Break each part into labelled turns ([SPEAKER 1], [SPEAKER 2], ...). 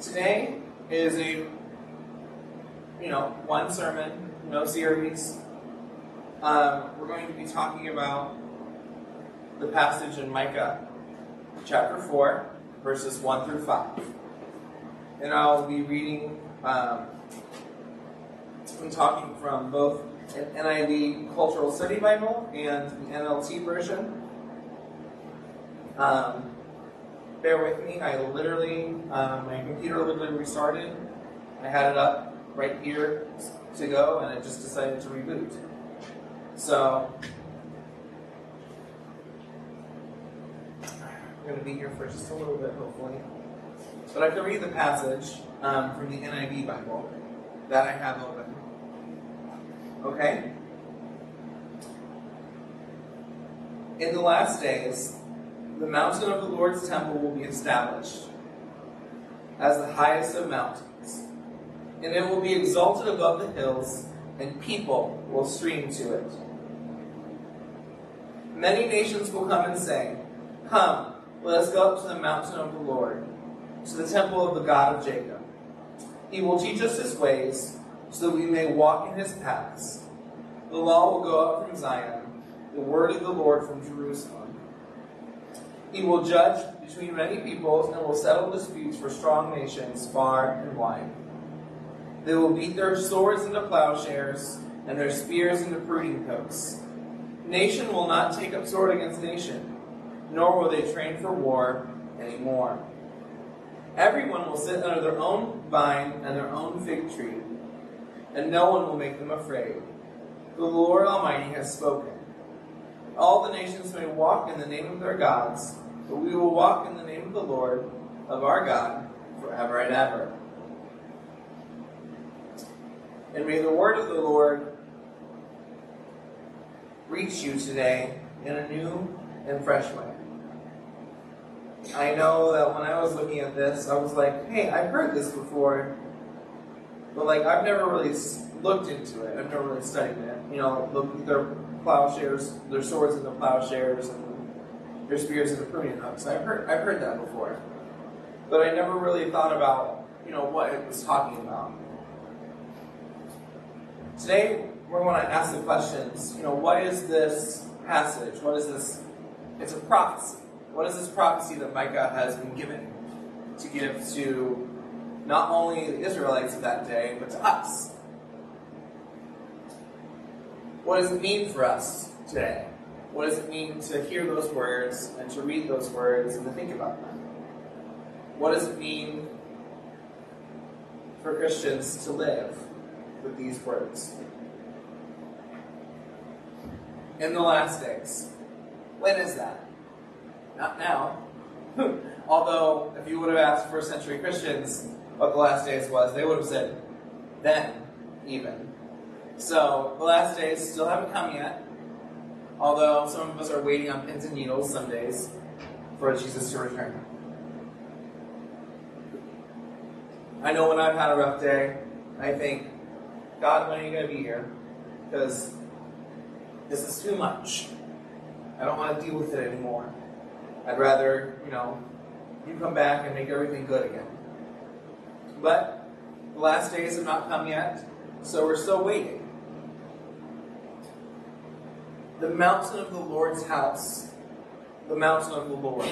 [SPEAKER 1] Today is a, you know, one sermon, no series. Um, we're going to be talking about the passage in Micah, chapter 4, verses 1 through 5. And I'll be reading um, and talking from both an NIV Cultural Study Bible and the NLT version. Um, bear with me. I literally, um, my computer literally restarted. I had it up right here to go, and it just decided to reboot. So, I'm going to be here for just a little bit, hopefully. But I can read the passage um, from the NIV Bible that I have open. Okay? In the last days, the mountain of the Lord's temple will be established as the highest of mountains, and it will be exalted above the hills, and people will stream to it. Many nations will come and say, Come, let us go up to the mountain of the Lord, to the temple of the God of Jacob. He will teach us his ways, so that we may walk in his paths. The law will go up from Zion, the word of the Lord from Jerusalem. He will judge between many peoples and will settle disputes for strong nations far and wide. They will beat their swords into plowshares and their spears into pruning hooks. Nation will not take up sword against nation, nor will they train for war anymore. Everyone will sit under their own vine and their own fig tree, and no one will make them afraid. The Lord Almighty has spoken. All the nations may walk in the name of their gods, but we will walk in the name of the Lord, of our God, forever and ever. And may the word of the Lord reach you today in a new and fresh way. I know that when I was looking at this, I was like, hey, I've heard this before, but like I've never really looked into it. I've never really studied it. You know, their plowshares, their swords into plowshares, and their spears into pruning hooks. I've heard, I've heard that before, but I never really thought about, you know, what it was talking about. Today, we're going to ask the questions. You know, what is this passage? What is this? It's a prophecy. What is this prophecy that Micah has been given to give to not only the Israelites of that day, but to us? What does it mean for us today? What does it mean to hear those words and to read those words and to think about them? What does it mean for Christians to live with these words? In the last days. When is that? Not now. Although, if you would have asked first century Christians what the last days was, they would have said, then, even. So the last days still haven't come yet. Although some of us are waiting on pins and needles some days for Jesus to return. I know when I've had a rough day, I think, God, when are you going to be here? Because this is too much. I don't want to deal with it anymore. I'd rather, you know, you come back and make everything good again. But the last days have not come yet, so we're still waiting the mountain of the Lord's house, the mountain of the Lord.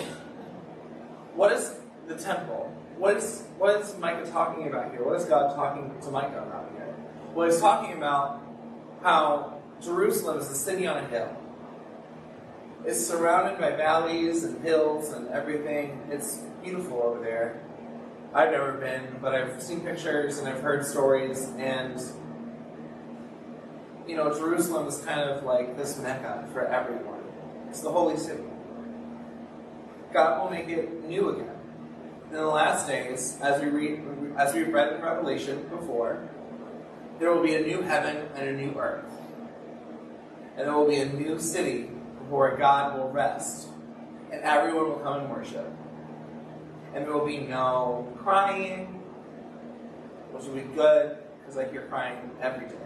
[SPEAKER 1] What is the temple? What is what is Micah talking about here? What is God talking to Micah about here? Well, he's talking about how Jerusalem is a city on a hill. It's surrounded by valleys and hills and everything. It's beautiful over there. I've never been, but I've seen pictures and I've heard stories, and you know, Jerusalem is kind of like this Mecca for everyone. It's the holy city. God will make it new again. In the last days, as we read, as we've read in Revelation before, there will be a new heaven and a new earth, and there will be a new city where God will rest, and everyone will come and worship, and there will be no crying, which will be good because I hear crying every day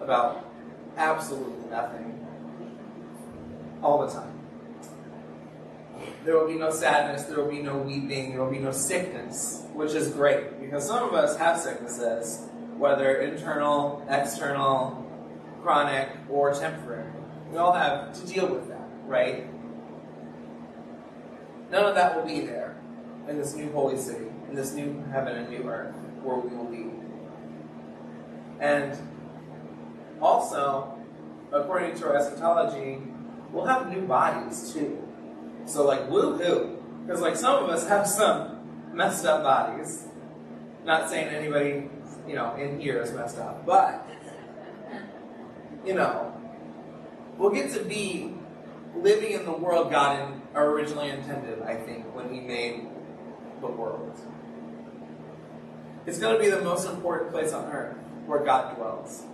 [SPEAKER 1] about absolutely nothing all the time. There will be no sadness, there will be no weeping, there will be no sickness, which is great because some of us have sicknesses, whether internal, external, chronic, or temporary. We all have to deal with that, right? None of that will be there in this new holy city, in this new heaven and new earth, where we will be. And also, according to our eschatology, we'll have new bodies too. So like woohoo. Because like some of us have some messed up bodies. Not saying anybody, you know, in here is messed up, but you know, we'll get to be living in the world God in, originally intended, I think, when He made the world. It's going to be the most important place on earth where God dwells.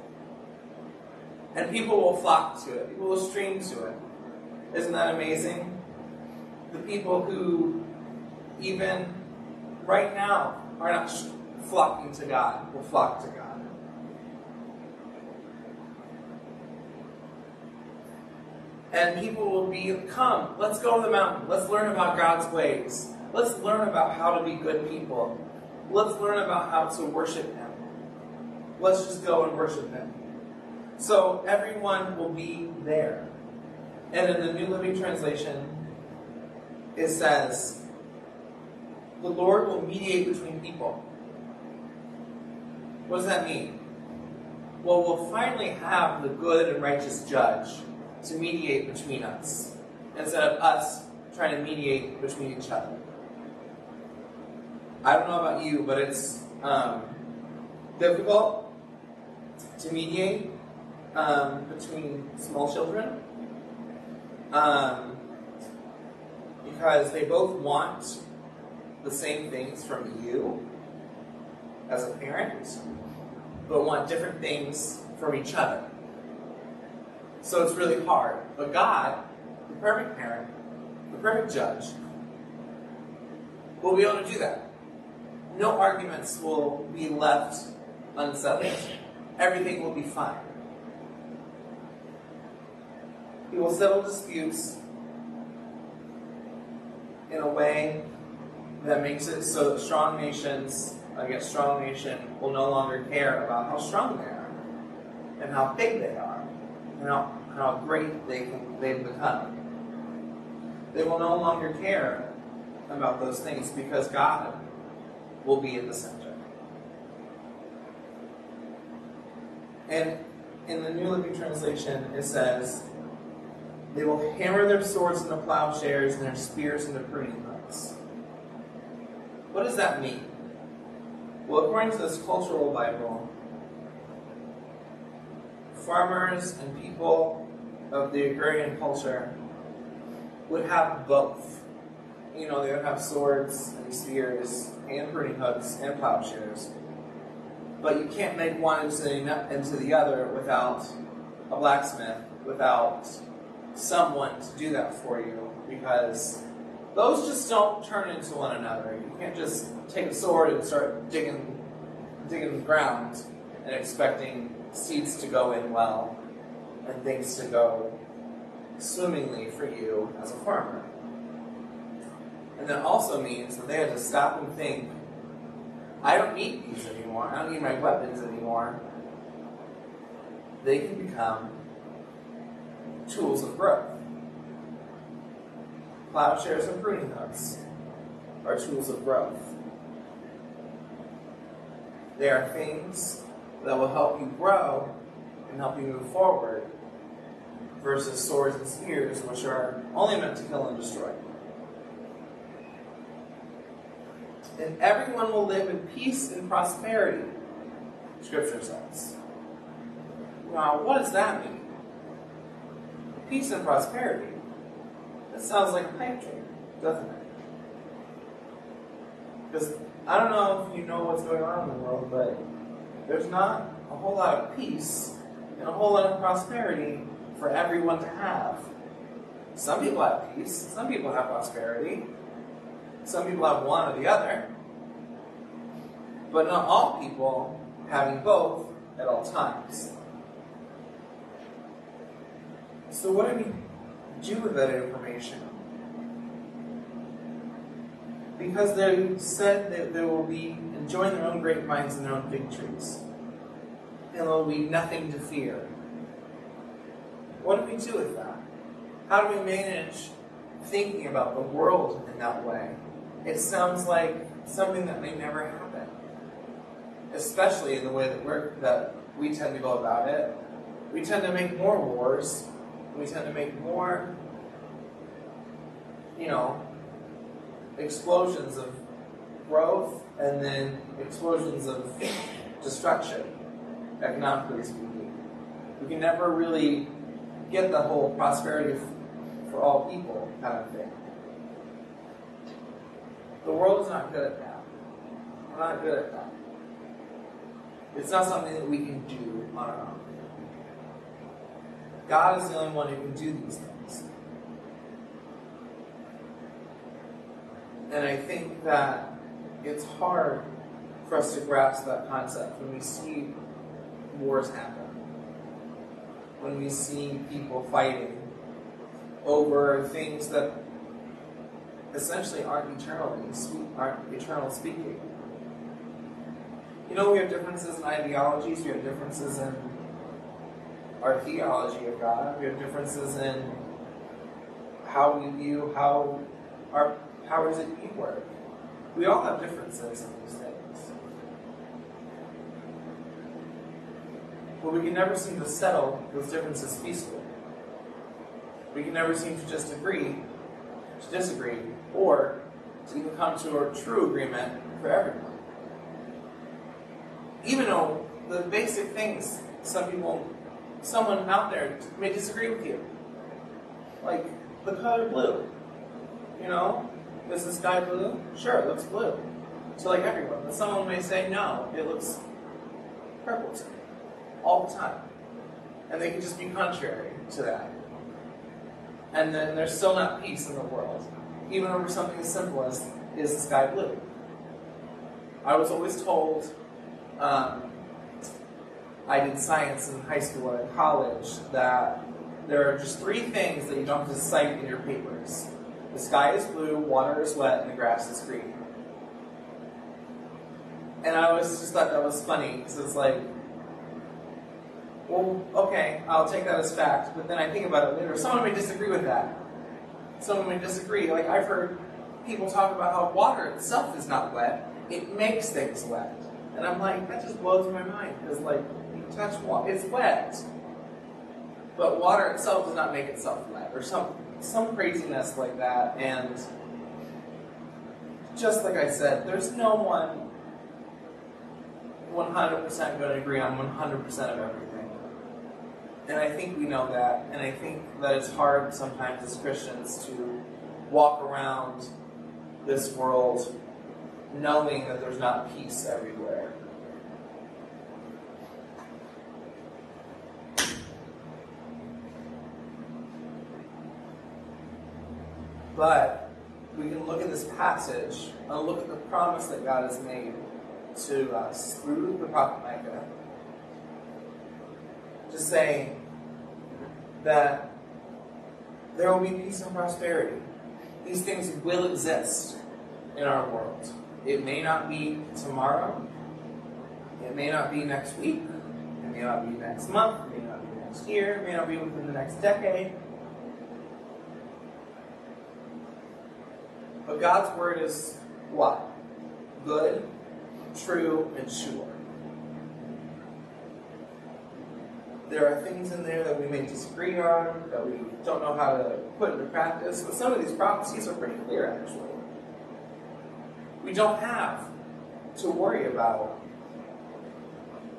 [SPEAKER 1] And people will flock to it, people will stream to it. Isn't that amazing? The people who, even right now, are not flocking to God will flock to God. And people will be, come, let's go to the mountain. Let's learn about God's ways. Let's learn about how to be good people. Let's learn about how to worship Him. Let's just go and worship Him. So everyone will be there. And in the New Living Translation, it says, The Lord will mediate between people. What does that mean? Well, we'll finally have the good and righteous judge to mediate between us instead of us trying to mediate between each other. I don't know about you, but it's um, difficult to mediate um, between small children um, because they both want the same things from you as a parent, but want different things from each other. So it's really hard. But God, the perfect parent, the perfect judge, will be able to do that. No arguments will be left unsettled. Everything will be fine. He will settle disputes in a way that makes it so that strong nations uh, against strong nation will no longer care about how strong they are and how big they are and how, how great they can, they've become. They will no longer care about those things because God will be in the center. And in the New Living Translation, it says, They will hammer their swords into plowshares and their spears into pruning hooks. What does that mean? Well, according to this cultural Bible, farmers and people of the agrarian culture would have both. You know, they would have swords and spears and pruning hooks and plowshares. But you can't make one into into the other without a blacksmith, without someone to do that for you, because those just don't turn into one another. You can't just take a sword and start digging, digging the ground and expecting seeds to go in well and things to go swimmingly for you as a farmer. And that also means that they had to stop and think, I don't need these anymore. I don't need my weapons anymore. They can become tools of growth. Plowshares and pruning hooks are tools of growth. They are things that will help you grow and help you move forward versus swords and spears, which are only meant to kill and destroy. And everyone will live in peace and prosperity, Scripture says. Now, what does that mean? Peace and prosperity. That sounds like a pipe dream, doesn't it? Because I don't know if you know what's going on in the world, but there's not a whole lot of peace and a whole lot of prosperity for everyone to have. Some people have peace, some people have prosperity, some people have one or the other, but not all people having both at all times. So, what do we do with that information? because they said that they will be enjoying their own grapevines and their own fig trees. And there will be nothing to fear. What do we do with that? How do we manage thinking about the world in that way? It sounds like something that may never happen. Especially in the way that that we tend to go about it. We tend to make more wars. We tend to make more, you know, explosions of growth and then explosions of destruction, economically speaking. We can never really get the whole prosperity for all people kind of thing. The world is not good at that. We're not good at that. It's not something that we can do on our own. God is the only one who can do these things. And I think that it's hard for us to grasp that concept when we see wars happen, when we see people fighting over things that essentially aren't eternally aren't eternal speaking. You know, we have differences in ideologies, we have differences in our theology of God, we have differences in how we view how our powers that be work. We all have differences in these things. But we can never seem to settle those differences peacefully. We can never seem to just agree to disagree or to even come to a true agreement for everyone. Even though the basic things, some people, someone out there may disagree with you. Like the color blue. You know, is the sky blue? Sure, it looks blue. So like everyone. But someone may say, no, it looks purple to me. All the time. And they can just be contrary to that. And then there's still not peace in the world. Even over something as simple as, is the sky blue? I was always told, um, I did science in high school and college, that there are just three things that you don't have to cite in your papers. The sky is blue, water is wet, and the grass is green. And I always just thought that was funny because it's like, well, okay, I'll take that as fact. But then I think about it later. Someone may disagree with that. Someone may disagree. Like I've heard people talk about how water itself is not wet; it makes things wet. And I'm like, that just blows my mind because like touch water, it's wet, but water itself does not make itself wet, or something some craziness like that. And just like I said, there's no one 100% going to agree on 100% of everything. And I think we know that. And I think that it's hard sometimes as Christians to walk around this world knowing that there's not peace everywhere. But we can look at this passage and look at the promise that God has made to us through the prophet Micah to say that there will be peace and prosperity. These things will exist in our world. It may not be tomorrow. It may not be next week. It may not be next month. It may not be next year. It may not be within the next decade. But God's word is what? Good, true, and sure. There are things in there that we may disagree on, that we don't know how to put into practice, but some of these prophecies are pretty clear, actually. We don't have to worry about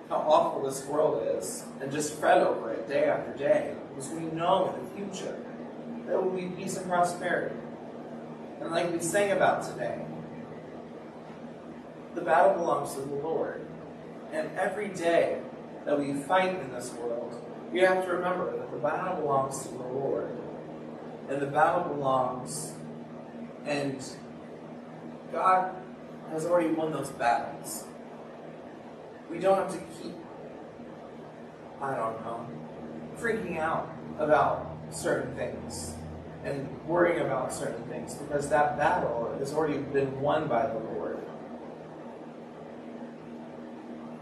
[SPEAKER 1] how awful this world is and just fret over it day after day, because we know in the future there will be peace and prosperity. And like we sang about today, the battle belongs to the Lord. And every day that we fight in this world, we have to remember that the battle belongs to the Lord. And the battle belongs, and God has already won those battles. We don't have to keep, I don't know, freaking out about certain things and worrying about certain things because that battle has already been won by the Lord.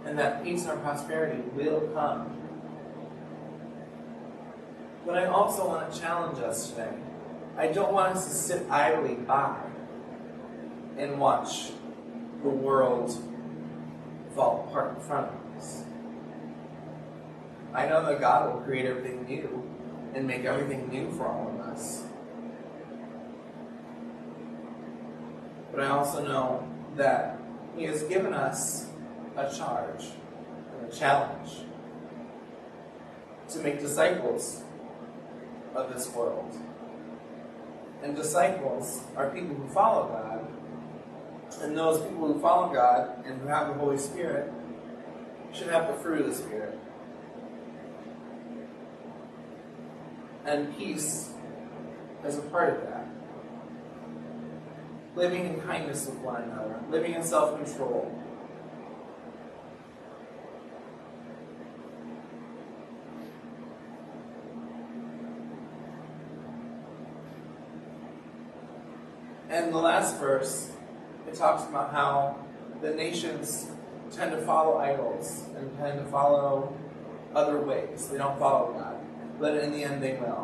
[SPEAKER 1] And that peace and prosperity will come. But I also want to challenge us today. I don't want us to sit idly by and watch the world fall apart in front of us. I know that God will create everything new and make everything new for all of us. But I also know that He has given us a charge and a challenge to make disciples of this world. And disciples are people who follow God. And those people who follow God and who have the Holy Spirit should have the fruit of the Spirit. And peace is a part of that living in kindness with one another, living in self control. And the last verse, it talks about how the nations tend to follow idols and tend to follow other ways. They don't follow God. But in the end, they will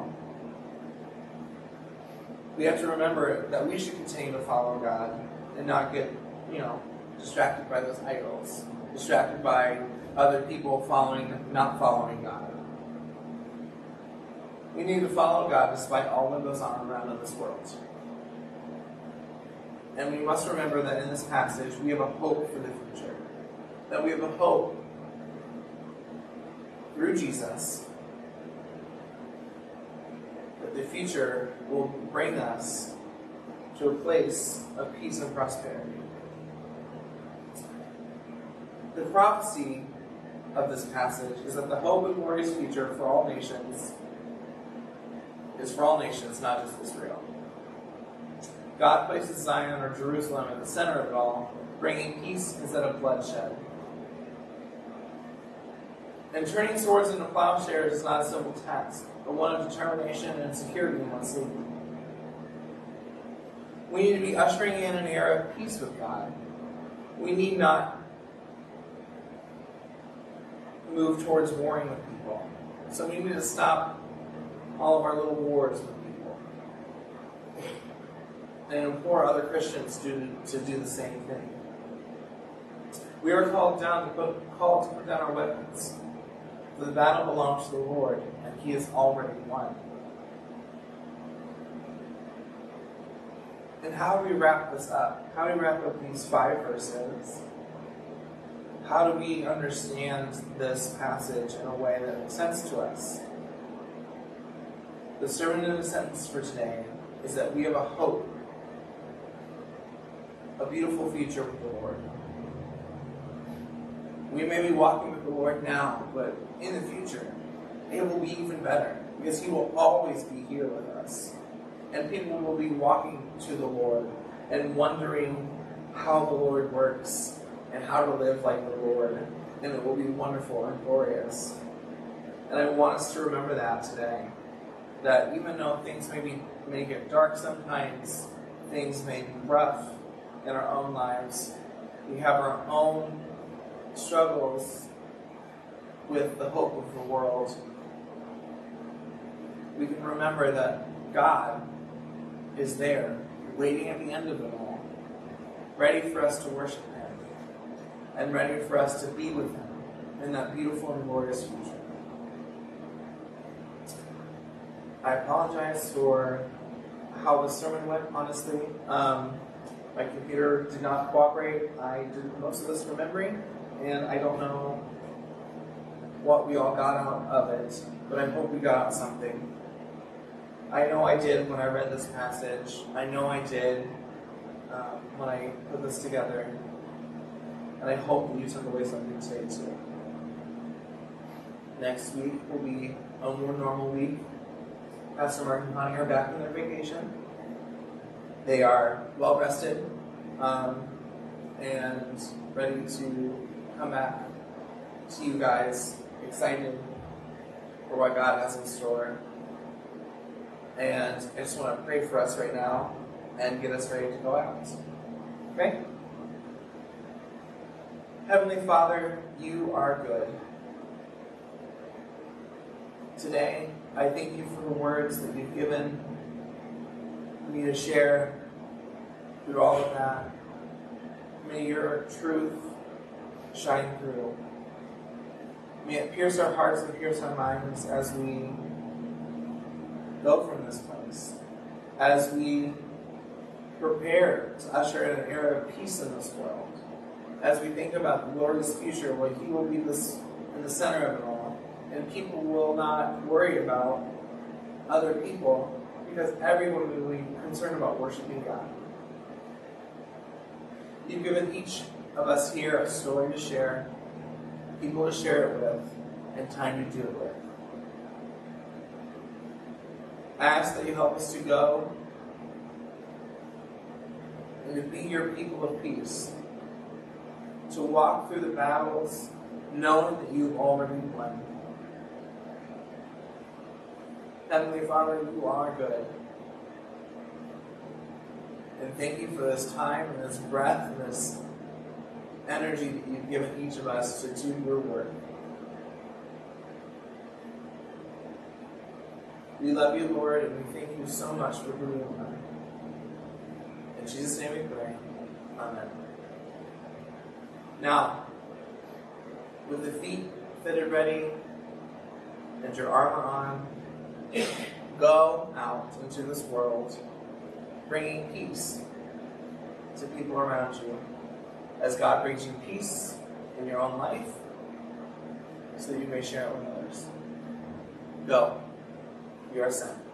[SPEAKER 1] we have to remember that we should continue to follow God and not get, you know, distracted by those idols, distracted by other people following, not following God. We need to follow God despite all that goes on around in this world. And we must remember that in this passage, we have a hope for the future. That we have a hope through Jesus the future will bring us to a place of peace and prosperity. The prophecy of this passage is that the hope and glorious future for all nations is for all nations, not just Israel. God places Zion or Jerusalem at the center of it all, bringing peace instead of bloodshed. And turning swords into plowshares is not a simple task but one of determination and security in one's sleep. We need to be ushering in an era of peace with God. We need not move towards warring with people. So we need to stop all of our little wars with people and implore other Christians to, to do the same thing. We are called down to put, called to put down our weapons. For the battle belongs to the Lord, and he has already won. And how do we wrap this up? How do we wrap up these five verses? How do we understand this passage in a way that makes sense to us? The sermon in the sentence for today is that we have a hope, a beautiful future with the Lord. We may be walking with the Lord now, but in the future, it will be even better because He will always be here with us. And people will be walking to the Lord and wondering how the Lord works and how to live like the Lord. And it will be wonderful and glorious. And I want us to remember that today. That even though things may, be, may get dark sometimes, things may be rough in our own lives, we have our own struggles with the hope of the world, we can remember that God is there, waiting at the end of it all, ready for us to worship Him, and ready for us to be with Him in that beautiful and glorious future. I apologize for how the sermon went, honestly. Um, my computer did not cooperate. I did most of this memory, and I don't know what we all got out of it, but I hope we got something. I know I did when I read this passage. I know I did um, when I put this together. And I hope that you took away something today too. Next week will be a more normal week. Pastor Mark and Connie are back from their vacation. They are well rested um, and ready to come back to you guys excited for what God has in store. And I just want to pray for us right now and get us ready to go out. Okay? Heavenly Father, you are good. Today, I thank you for the words that you've given me to share through all of that. May your truth shine through. May it pierce our hearts and pierce our minds as we go from this place, as we prepare to usher in an era of peace in this world, as we think about the glorious future where He will be this, in the center of it all, and people will not worry about other people because everyone will be concerned about worshiping God. You've given each of us here a story to share, people to share it with, and time to do it with. I ask that you help us to go and to be your people of peace, to walk through the battles knowing that you've already won. Heavenly Father, you are good. And thank you for this time and this breath and this energy that you've given each of us to do your work. We love you, Lord, and we thank you so much for who you are. In Jesus' name we pray. Amen. Now, with the feet fitted ready and your armor on, go out into this world bringing peace to people around you as God brings you peace in your own life so that you may share it with others. Go. You are sent.